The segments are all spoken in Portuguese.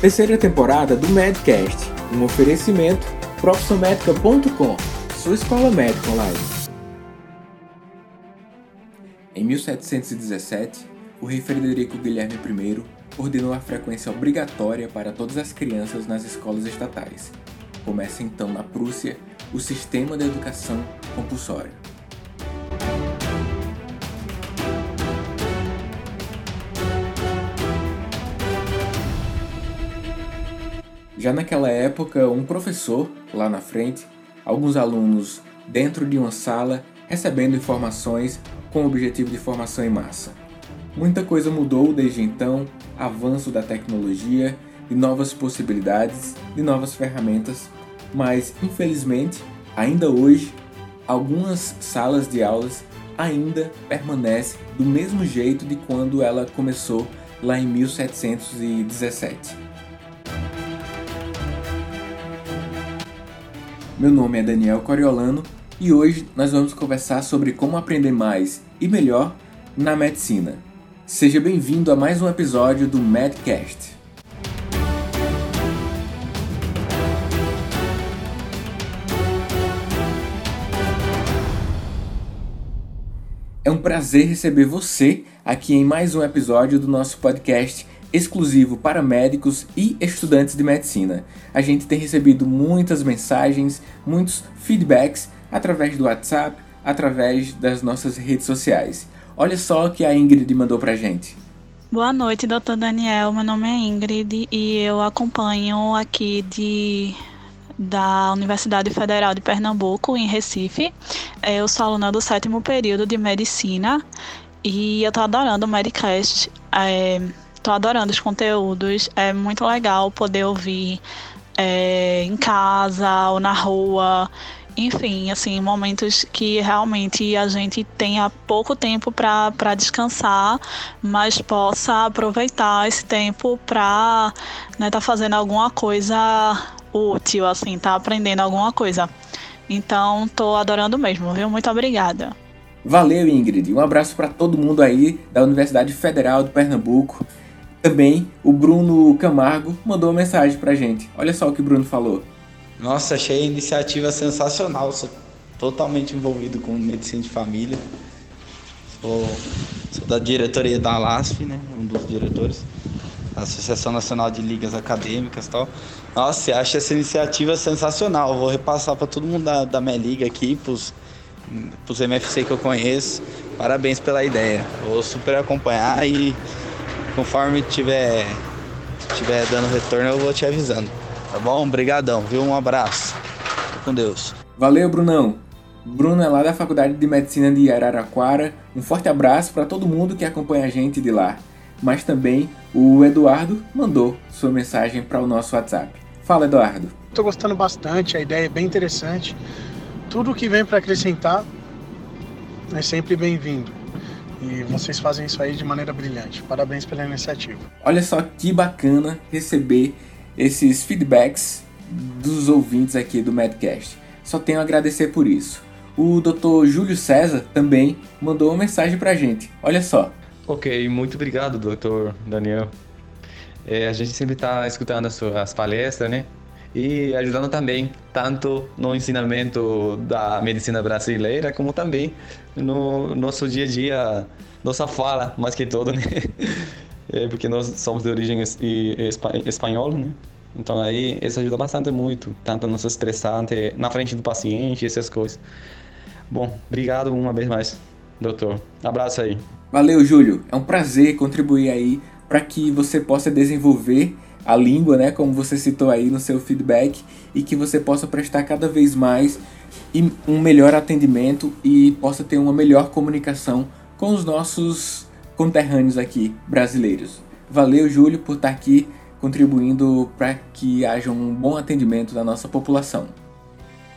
Terceira temporada do Medcast, um oferecimento profissionmedica.com, sua escola médica online. Em 1717, o rei Frederico Guilherme I ordenou a frequência obrigatória para todas as crianças nas escolas estatais. Começa então na Prússia o sistema de educação compulsória. Já naquela época, um professor lá na frente, alguns alunos dentro de uma sala recebendo informações com o objetivo de formação em massa. Muita coisa mudou desde então, avanço da tecnologia, de novas possibilidades, de novas ferramentas, mas infelizmente, ainda hoje, algumas salas de aulas ainda permanecem do mesmo jeito de quando ela começou lá em 1717. Meu nome é Daniel Coriolano e hoje nós vamos conversar sobre como aprender mais e melhor na medicina. Seja bem-vindo a mais um episódio do Medcast. É um prazer receber você aqui em mais um episódio do nosso podcast exclusivo para médicos e estudantes de medicina. A gente tem recebido muitas mensagens, muitos feedbacks através do WhatsApp, através das nossas redes sociais. Olha só o que a Ingrid mandou pra gente. Boa noite, doutor Daniel. Meu nome é Ingrid e eu acompanho aqui de da Universidade Federal de Pernambuco, em Recife. Eu sou aluna do sétimo período de medicina e eu tô adorando o Medicast. É, Tô adorando os conteúdos. É muito legal poder ouvir é, em casa ou na rua. Enfim, assim, momentos que realmente a gente tenha pouco tempo para descansar, mas possa aproveitar esse tempo para né, tá fazendo alguma coisa útil, assim, tá aprendendo alguma coisa. Então, tô adorando mesmo, viu? Muito obrigada. Valeu, Ingrid. Um abraço para todo mundo aí da Universidade Federal de Pernambuco. Também o Bruno Camargo mandou uma mensagem pra gente. Olha só o que o Bruno falou. Nossa, achei a iniciativa sensacional. Sou totalmente envolvido com medicina de família. Sou, sou da diretoria da ALASF, né? Um dos diretores. Associação Nacional de Ligas Acadêmicas e tal. Nossa, acho essa iniciativa sensacional. Vou repassar para todo mundo da, da minha liga aqui, pros, pros MFC que eu conheço. Parabéns pela ideia. Vou super acompanhar e Conforme tiver, tiver dando retorno, eu vou te avisando. Tá bom? Obrigadão, viu? Um abraço. Fique com Deus. Valeu, Brunão. Bruno é lá da Faculdade de Medicina de Araraquara. Um forte abraço para todo mundo que acompanha a gente de lá. Mas também o Eduardo mandou sua mensagem para o nosso WhatsApp. Fala, Eduardo. Estou gostando bastante, a ideia é bem interessante. Tudo que vem para acrescentar é sempre bem-vindo. E vocês fazem isso aí de maneira brilhante. Parabéns pela iniciativa. Olha só que bacana receber esses feedbacks dos ouvintes aqui do Medcast. Só tenho a agradecer por isso. O Dr. Júlio César também mandou uma mensagem pra gente. Olha só. Ok, muito obrigado, Dr. Daniel. É, a gente sempre está escutando as, suas palestras, né? E ajudando também, tanto no ensinamento da medicina brasileira, como também no nosso dia a dia, nossa fala, mais que todo, né? É porque nós somos de origem espanhola, né? Então aí isso ajuda bastante muito, tanto não se estressante na frente do paciente, essas coisas. Bom, obrigado uma vez mais, doutor. Abraço aí. Valeu, Júlio. É um prazer contribuir aí para que você possa desenvolver a língua, né, como você citou aí no seu feedback, e que você possa prestar cada vez mais um melhor atendimento e possa ter uma melhor comunicação com os nossos conterrâneos aqui brasileiros. Valeu, Júlio, por estar aqui contribuindo para que haja um bom atendimento da nossa população.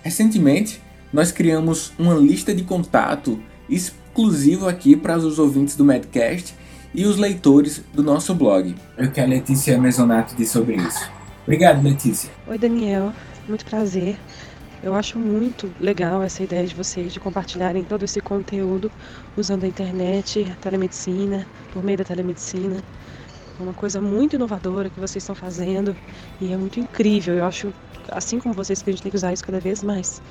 Recentemente, nós criamos uma lista de contato exclusivo aqui para os ouvintes do Medcast e os leitores do nosso blog. É o que a Letícia Mesonato disse sobre isso. Obrigado, Letícia. Oi, Daniel. Muito prazer. Eu acho muito legal essa ideia de vocês de compartilharem todo esse conteúdo usando a internet, a telemedicina, por meio da telemedicina. É uma coisa muito inovadora que vocês estão fazendo e é muito incrível. Eu acho, assim como vocês, que a gente tem que usar isso cada vez mais.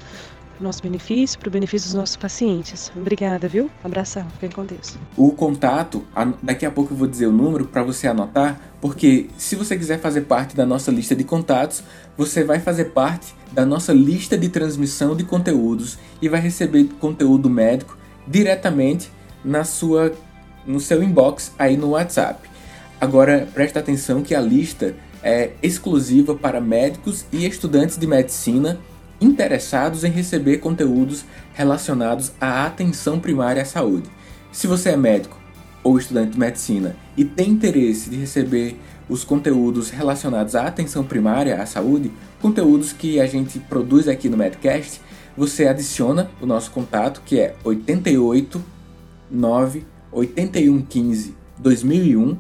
Nosso benefício, para o benefício dos nossos pacientes. Obrigada, viu? Abração, fiquem com Deus. O contato, daqui a pouco eu vou dizer o número para você anotar, porque se você quiser fazer parte da nossa lista de contatos, você vai fazer parte da nossa lista de transmissão de conteúdos e vai receber conteúdo médico diretamente na sua no seu inbox aí no WhatsApp. Agora preste atenção que a lista é exclusiva para médicos e estudantes de medicina interessados em receber conteúdos relacionados à atenção primária à saúde. Se você é médico ou estudante de medicina e tem interesse de receber os conteúdos relacionados à atenção primária à saúde, conteúdos que a gente produz aqui no Medcast, você adiciona o nosso contato que é 88 9 8115 2001.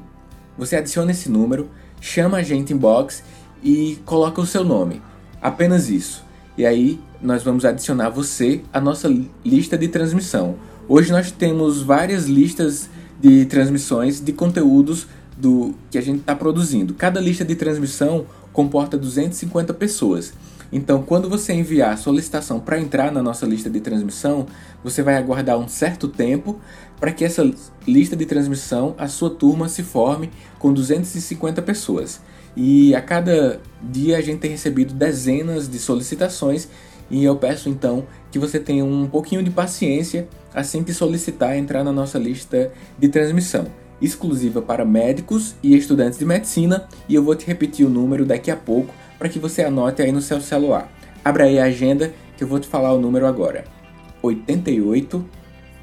Você adiciona esse número, chama a gente em box e coloca o seu nome. Apenas isso. E aí nós vamos adicionar você à nossa lista de transmissão. Hoje nós temos várias listas de transmissões de conteúdos do que a gente está produzindo. Cada lista de transmissão comporta 250 pessoas. Então, quando você enviar a solicitação para entrar na nossa lista de transmissão, você vai aguardar um certo tempo para que essa lista de transmissão, a sua turma se forme com 250 pessoas. E a cada dia a gente tem recebido dezenas de solicitações e eu peço então que você tenha um pouquinho de paciência assim que solicitar entrar na nossa lista de transmissão, exclusiva para médicos e estudantes de medicina, e eu vou te repetir o número daqui a pouco para que você anote aí no seu celular. Abra aí a agenda que eu vou te falar o número agora. 88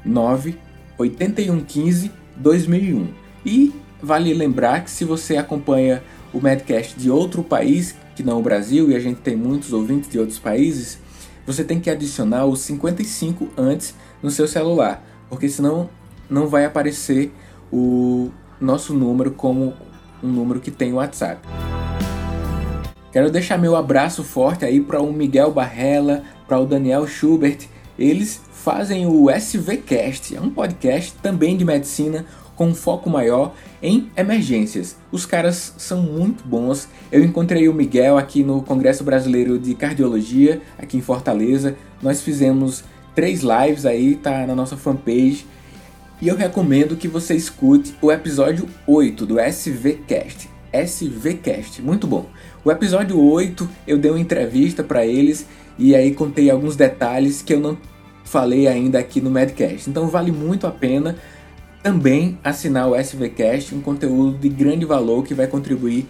9 8115 2001. E vale lembrar que se você acompanha o Medcast de outro país que não o Brasil e a gente tem muitos ouvintes de outros países, você tem que adicionar o 55 antes no seu celular, porque senão não vai aparecer o nosso número como um número que tem o WhatsApp. Quero deixar meu abraço forte aí para o Miguel Barrela, para o Daniel Schubert. Eles fazem o SVCast, é um podcast também de medicina com um foco maior em emergências. Os caras são muito bons. Eu encontrei o Miguel aqui no Congresso Brasileiro de Cardiologia, aqui em Fortaleza. Nós fizemos três lives aí, tá na nossa fanpage. E eu recomendo que você escute o episódio 8 do SVCast. SVCast, muito bom. O episódio 8 eu dei uma entrevista para eles e aí contei alguns detalhes que eu não falei ainda aqui no Medcast. Então vale muito a pena também assinar o SVCast, um conteúdo de grande valor que vai contribuir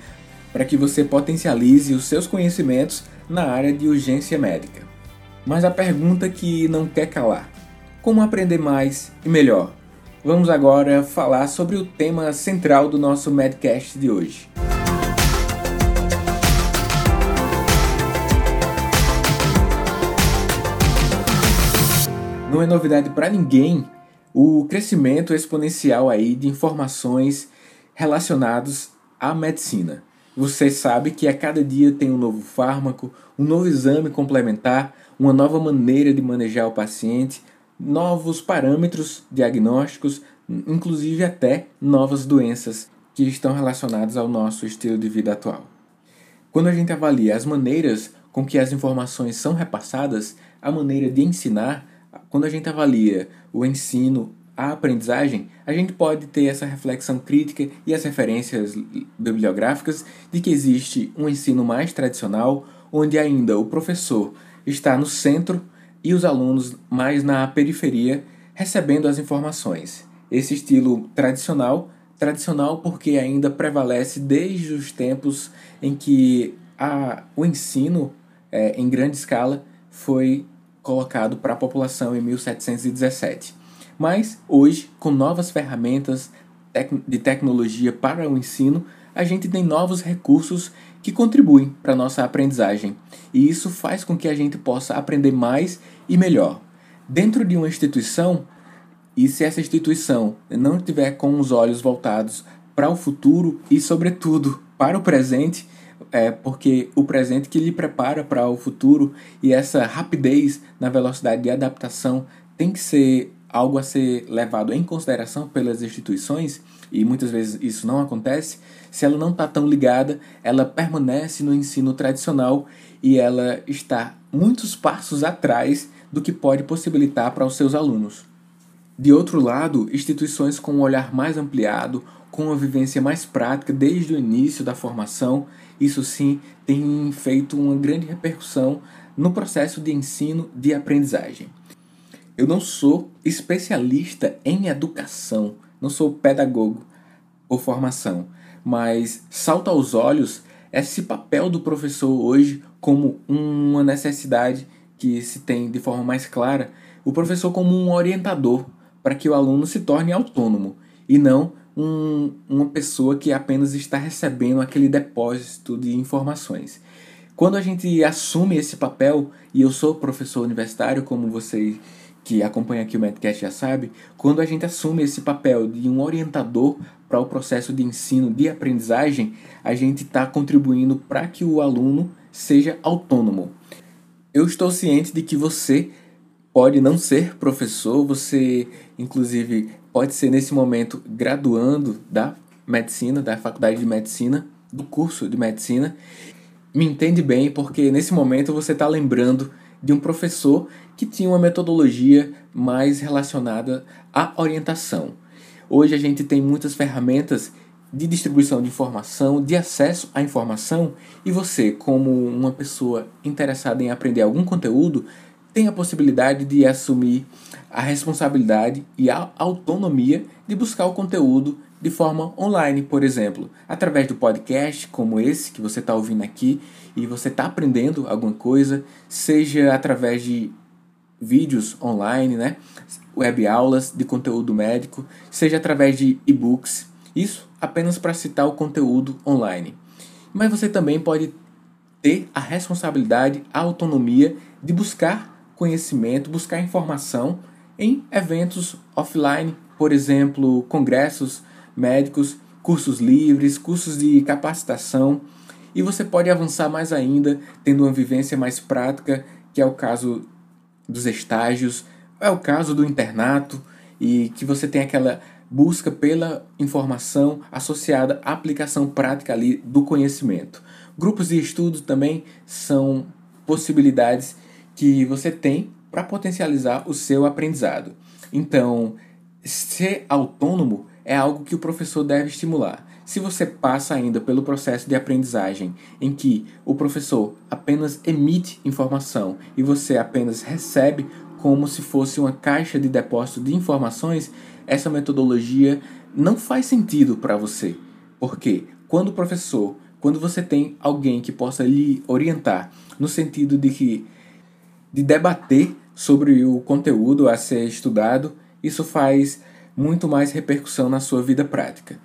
para que você potencialize os seus conhecimentos na área de urgência médica. Mas a pergunta que não quer calar: como aprender mais e melhor? Vamos agora falar sobre o tema central do nosso Medcast de hoje. Não é novidade para ninguém o crescimento exponencial aí de informações relacionados à medicina. Você sabe que a cada dia tem um novo fármaco, um novo exame complementar, uma nova maneira de manejar o paciente, novos parâmetros diagnósticos, inclusive até novas doenças que estão relacionadas ao nosso estilo de vida atual. Quando a gente avalia as maneiras com que as informações são repassadas, a maneira de ensinar, quando a gente avalia o ensino, a aprendizagem, a gente pode ter essa reflexão crítica e as referências bibliográficas de que existe um ensino mais tradicional, onde ainda o professor está no centro e os alunos mais na periferia recebendo as informações. Esse estilo tradicional, tradicional porque ainda prevalece desde os tempos em que a, o ensino é, em grande escala foi colocado para a população em 1717. Mas hoje, com novas ferramentas de tecnologia para o ensino, a gente tem novos recursos que contribuem para a nossa aprendizagem. E isso faz com que a gente possa aprender mais e melhor. Dentro de uma instituição, e se essa instituição não estiver com os olhos voltados para o futuro e, sobretudo, para o presente, é porque o presente que lhe prepara para o futuro e essa rapidez na velocidade de adaptação tem que ser algo a ser levado em consideração pelas instituições, e muitas vezes isso não acontece, se ela não está tão ligada, ela permanece no ensino tradicional e ela está muitos passos atrás do que pode possibilitar para os seus alunos. De outro lado, instituições com um olhar mais ampliado, com uma vivência mais prática desde o início da formação, isso sim tem feito uma grande repercussão no processo de ensino de aprendizagem. Eu não sou especialista em educação, não sou pedagogo por formação, mas salta aos olhos esse papel do professor hoje como uma necessidade que se tem de forma mais clara, o professor como um orientador para que o aluno se torne autônomo e não um, uma pessoa que apenas está recebendo aquele depósito de informações. Quando a gente assume esse papel, e eu sou professor universitário, como você que acompanha aqui o Medcast já sabe, quando a gente assume esse papel de um orientador para o processo de ensino, de aprendizagem, a gente está contribuindo para que o aluno seja autônomo. Eu estou ciente de que você pode não ser professor, você inclusive pode ser nesse momento graduando da medicina, da faculdade de medicina, do curso de medicina. Me entende bem, porque nesse momento você está lembrando de um professor que tinha uma metodologia mais relacionada à orientação. Hoje a gente tem muitas ferramentas de distribuição de informação, de acesso à informação, e você, como uma pessoa interessada em aprender algum conteúdo, tem a possibilidade de assumir a responsabilidade e a autonomia de buscar o conteúdo de forma online, por exemplo, através do podcast como esse que você está ouvindo aqui e você está aprendendo alguma coisa, seja através de vídeos online, né, web aulas de conteúdo médico, seja através de e-books. Isso apenas para citar o conteúdo online. Mas você também pode ter a responsabilidade, a autonomia de buscar conhecimento, buscar informação em eventos offline, por exemplo, congressos médicos, cursos livres, cursos de capacitação. E você pode avançar mais ainda, tendo uma vivência mais prática, que é o caso dos estágios, é o caso do internato, e que você tem aquela busca pela informação associada à aplicação prática ali do conhecimento. Grupos de estudo também são possibilidades que você tem para potencializar o seu aprendizado. Então, ser autônomo é algo que o professor deve estimular. Se você passa ainda pelo processo de aprendizagem em que o professor apenas emite informação e você apenas recebe como se fosse uma caixa de depósito de informações, essa metodologia não faz sentido para você. Porque quando o professor, quando você tem alguém que possa lhe orientar no sentido de que de debater sobre o conteúdo a ser estudado, isso faz muito mais repercussão na sua vida prática.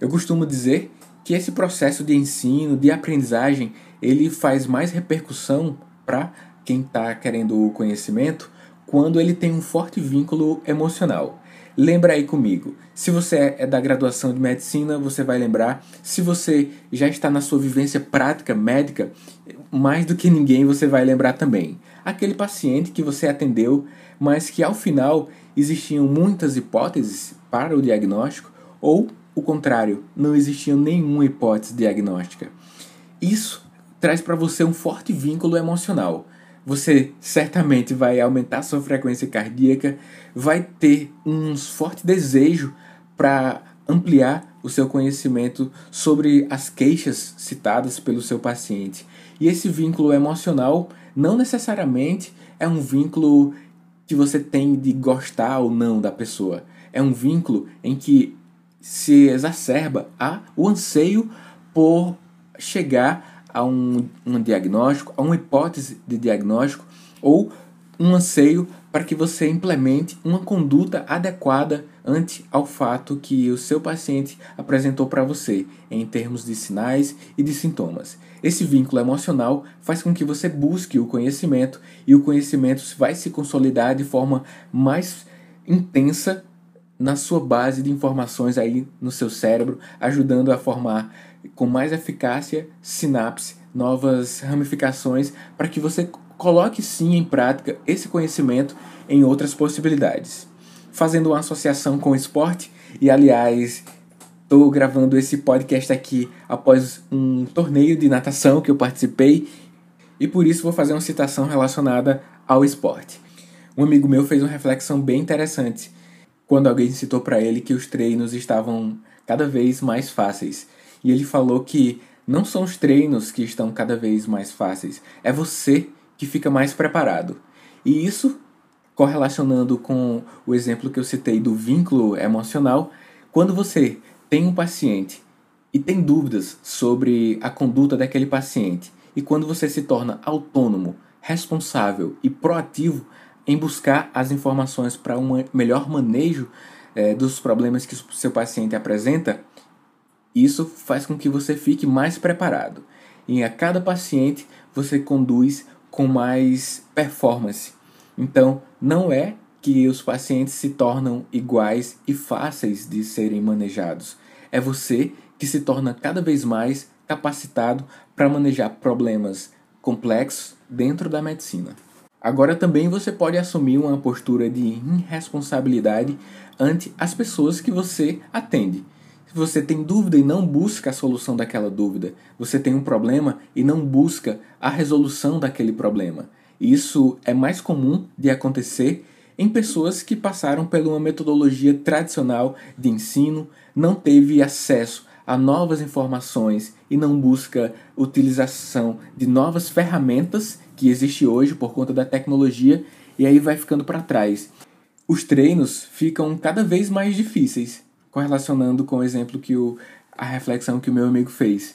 Eu costumo dizer que esse processo de ensino, de aprendizagem, ele faz mais repercussão para quem está querendo o conhecimento quando ele tem um forte vínculo emocional. Lembra aí comigo. Se você é da graduação de medicina, você vai lembrar. Se você já está na sua vivência prática médica, mais do que ninguém você vai lembrar também. Aquele paciente que você atendeu, mas que ao final existiam muitas hipóteses para o diagnóstico, ou o contrário, não existia nenhuma hipótese diagnóstica. Isso traz para você um forte vínculo emocional você certamente vai aumentar sua frequência cardíaca, vai ter um forte desejo para ampliar o seu conhecimento sobre as queixas citadas pelo seu paciente. E esse vínculo emocional não necessariamente é um vínculo que você tem de gostar ou não da pessoa. É um vínculo em que se exacerba a, o anseio por chegar a um, um diagnóstico, a uma hipótese de diagnóstico ou um anseio para que você implemente uma conduta adequada ante ao fato que o seu paciente apresentou para você em termos de sinais e de sintomas. Esse vínculo emocional faz com que você busque o conhecimento e o conhecimento vai se consolidar de forma mais intensa na sua base de informações aí no seu cérebro, ajudando a formar com mais eficácia sinapse, novas ramificações, para que você coloque sim em prática esse conhecimento em outras possibilidades. fazendo uma associação com o esporte. E aliás, estou gravando esse podcast aqui após um torneio de natação que eu participei e por isso vou fazer uma citação relacionada ao esporte. Um amigo meu fez uma reflexão bem interessante quando alguém citou para ele que os treinos estavam cada vez mais fáceis. E ele falou que não são os treinos que estão cada vez mais fáceis, é você que fica mais preparado. E isso, correlacionando com o exemplo que eu citei do vínculo emocional, quando você tem um paciente e tem dúvidas sobre a conduta daquele paciente, e quando você se torna autônomo, responsável e proativo em buscar as informações para um melhor manejo é, dos problemas que seu paciente apresenta, isso faz com que você fique mais preparado. E a cada paciente você conduz com mais performance. Então, não é que os pacientes se tornam iguais e fáceis de serem manejados. É você que se torna cada vez mais capacitado para manejar problemas complexos dentro da medicina. Agora também você pode assumir uma postura de irresponsabilidade ante as pessoas que você atende. Você tem dúvida e não busca a solução daquela dúvida, você tem um problema e não busca a resolução daquele problema. Isso é mais comum de acontecer em pessoas que passaram por uma metodologia tradicional de ensino, não teve acesso a novas informações e não busca utilização de novas ferramentas que existe hoje por conta da tecnologia e aí vai ficando para trás. Os treinos ficam cada vez mais difíceis, correlacionando com o exemplo que o, a reflexão que o meu amigo fez.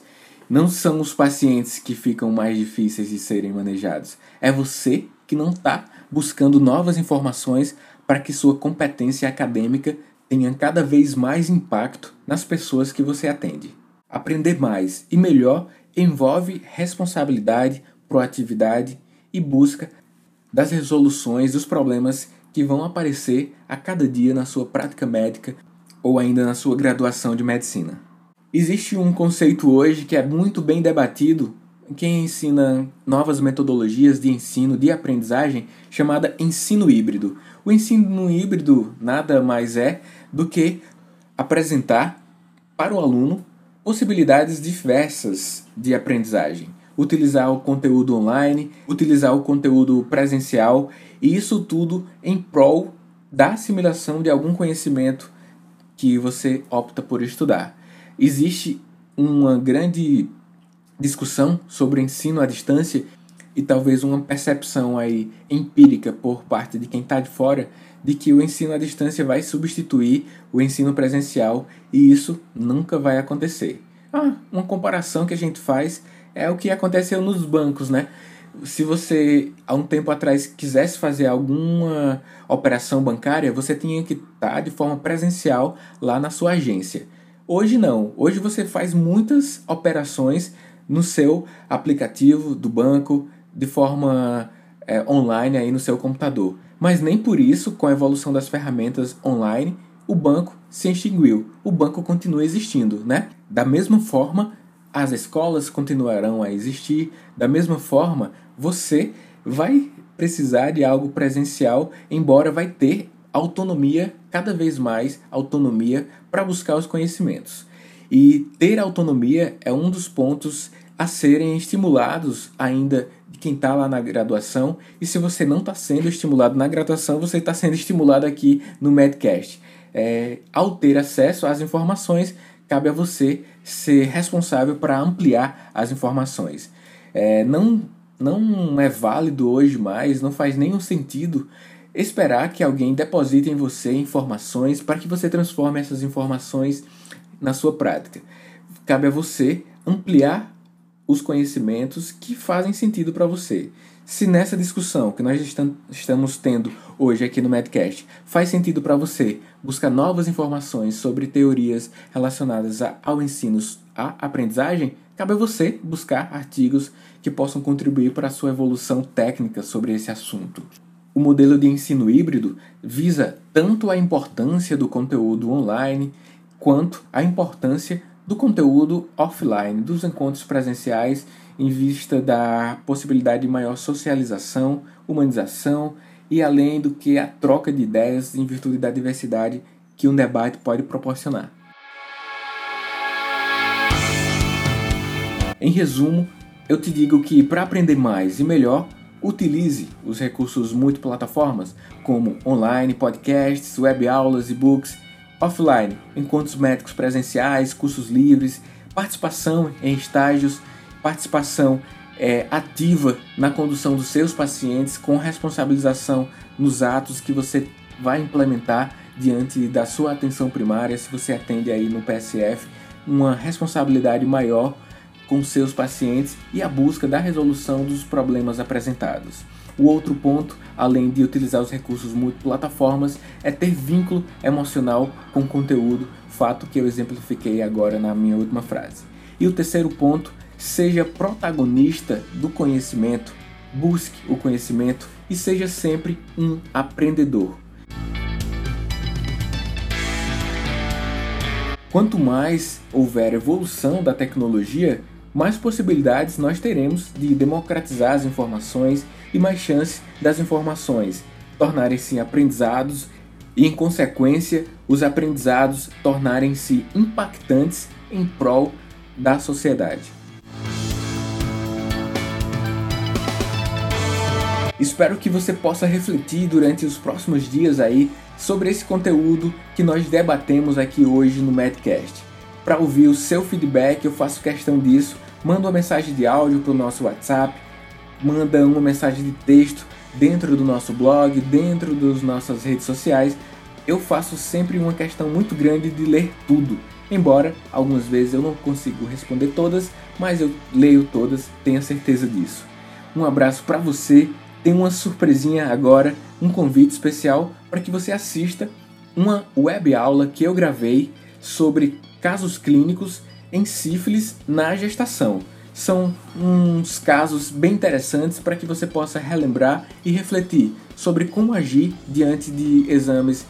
Não são os pacientes que ficam mais difíceis de serem manejados, é você que não está buscando novas informações para que sua competência acadêmica tenha cada vez mais impacto nas pessoas que você atende. Aprender mais e melhor envolve responsabilidade, proatividade e busca das resoluções dos problemas que vão aparecer a cada dia na sua prática médica ou ainda na sua graduação de medicina. Existe um conceito hoje que é muito bem debatido quem ensina novas metodologias de ensino, de aprendizagem, chamada ensino híbrido. O ensino híbrido nada mais é do que apresentar para o aluno possibilidades diversas de aprendizagem. Utilizar o conteúdo online, utilizar o conteúdo presencial, e isso tudo em prol da assimilação de algum conhecimento que você opta por estudar. Existe uma grande discussão sobre ensino à distância e talvez uma percepção aí empírica por parte de quem está de fora de que o ensino à distância vai substituir o ensino presencial e isso nunca vai acontecer. Ah, uma comparação que a gente faz é o que aconteceu nos bancos, né? Se você há um tempo atrás quisesse fazer alguma operação bancária, você tinha que estar de forma presencial lá na sua agência. Hoje não. Hoje você faz muitas operações no seu aplicativo do banco de forma é, online aí no seu computador. Mas nem por isso, com a evolução das ferramentas online, o banco se extinguiu. O banco continua existindo, né? Da mesma forma, as escolas continuarão a existir. Da mesma forma, você vai precisar de algo presencial, embora vai ter autonomia, cada vez mais autonomia para buscar os conhecimentos. E ter autonomia é um dos pontos a serem estimulados ainda de quem está lá na graduação. E se você não está sendo estimulado na graduação, você está sendo estimulado aqui no Medcast. É, ao ter acesso às informações, cabe a você ser responsável para ampliar as informações. É, não, não é válido hoje mais, não faz nenhum sentido esperar que alguém deposite em você informações para que você transforme essas informações na sua prática. Cabe a você ampliar os conhecimentos que fazem sentido para você. Se nessa discussão que nós estamos tendo hoje aqui no Medcast faz sentido para você buscar novas informações sobre teorias relacionadas ao ensino, à aprendizagem, cabe a você buscar artigos que possam contribuir para a sua evolução técnica sobre esse assunto. O modelo de ensino híbrido visa tanto a importância do conteúdo online quanto a importância do conteúdo offline, dos encontros presenciais, em vista da possibilidade de maior socialização, humanização e além do que a troca de ideias em virtude da diversidade que um debate pode proporcionar. Em resumo, eu te digo que para aprender mais e melhor, utilize os recursos multiplataformas, como online, podcasts, web aulas, e-books, offline, encontros médicos presenciais, cursos livres, participação em estágios, participação é, ativa na condução dos seus pacientes, com responsabilização nos atos que você vai implementar diante da sua atenção primária, se você atende aí no PSF, uma responsabilidade maior com seus pacientes e a busca da resolução dos problemas apresentados. O outro ponto, além de utilizar os recursos multiplataformas, é ter vínculo emocional com o conteúdo, fato que eu exemplifiquei agora na minha última frase. E o terceiro ponto, seja protagonista do conhecimento, busque o conhecimento e seja sempre um aprendedor. Quanto mais houver evolução da tecnologia, mais possibilidades nós teremos de democratizar as informações e mais chance das informações tornarem-se aprendizados e, em consequência, os aprendizados tornarem-se impactantes em prol da sociedade. Espero que você possa refletir durante os próximos dias aí sobre esse conteúdo que nós debatemos aqui hoje no Medcast. Para ouvir o seu feedback, eu faço questão disso. Manda uma mensagem de áudio para o nosso WhatsApp, manda uma mensagem de texto dentro do nosso blog, dentro das nossas redes sociais. Eu faço sempre uma questão muito grande de ler tudo. Embora algumas vezes eu não consigo responder todas, mas eu leio todas, tenha certeza disso. Um abraço para você tem uma surpresinha agora, um convite especial para que você assista uma web aula que eu gravei sobre casos clínicos em sífilis na gestação. São uns casos bem interessantes para que você possa relembrar e refletir sobre como agir diante de exames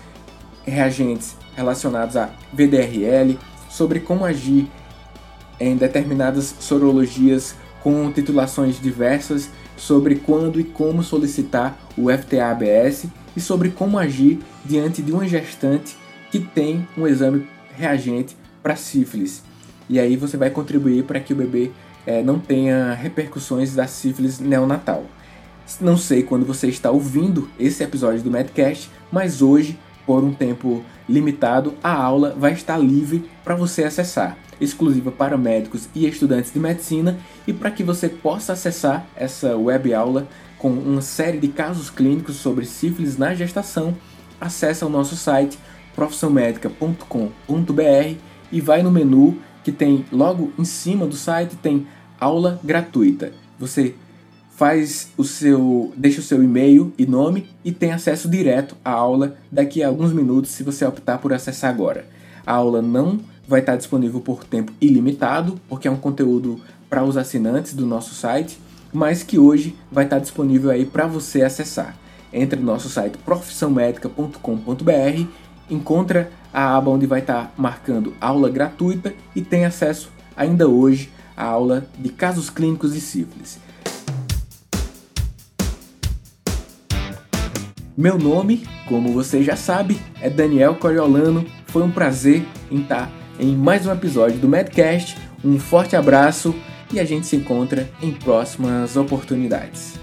reagentes relacionados a VDRL, sobre como agir em determinadas sorologias com titulações diversas sobre quando e como solicitar o FTA-ABS e sobre como agir diante de uma gestante que tem um exame reagente para sífilis. E aí você vai contribuir para que o bebê é, não tenha repercussões da sífilis neonatal. Não sei quando você está ouvindo esse episódio do Medcast, mas hoje, por um tempo limitado, a aula vai estar livre para você acessar exclusiva para médicos e estudantes de medicina e para que você possa acessar essa web aula com uma série de casos clínicos sobre sífilis na gestação, acesse o nosso site profissãomedica.com.br e vai no menu que tem logo em cima do site tem aula gratuita. Você faz o seu, deixa o seu e-mail e nome e tem acesso direto à aula daqui a alguns minutos se você optar por acessar agora. A aula não vai estar disponível por tempo ilimitado, porque é um conteúdo para os assinantes do nosso site, mas que hoje vai estar disponível aí para você acessar. Entre no nosso site profissãomedica.com.br, encontra a aba onde vai estar marcando aula gratuita e tem acesso ainda hoje à aula de casos clínicos de sífilis. Meu nome, como você já sabe, é Daniel Coriolano. Foi um prazer em estar em mais um episódio do Medcast. Um forte abraço e a gente se encontra em próximas oportunidades.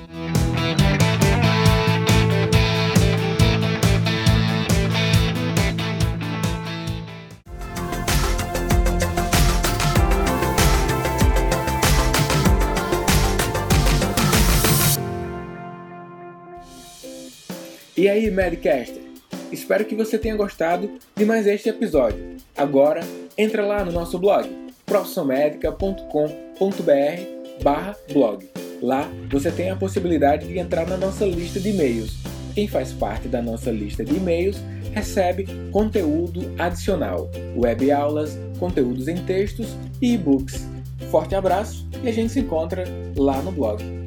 E aí, Medcaster? Espero que você tenha gostado de mais este episódio. Agora, entra lá no nosso blog, profissionmedica.com.br barra blog. Lá você tem a possibilidade de entrar na nossa lista de e-mails. Quem faz parte da nossa lista de e-mails recebe conteúdo adicional, web aulas, conteúdos em textos e e-books. Forte abraço e a gente se encontra lá no blog.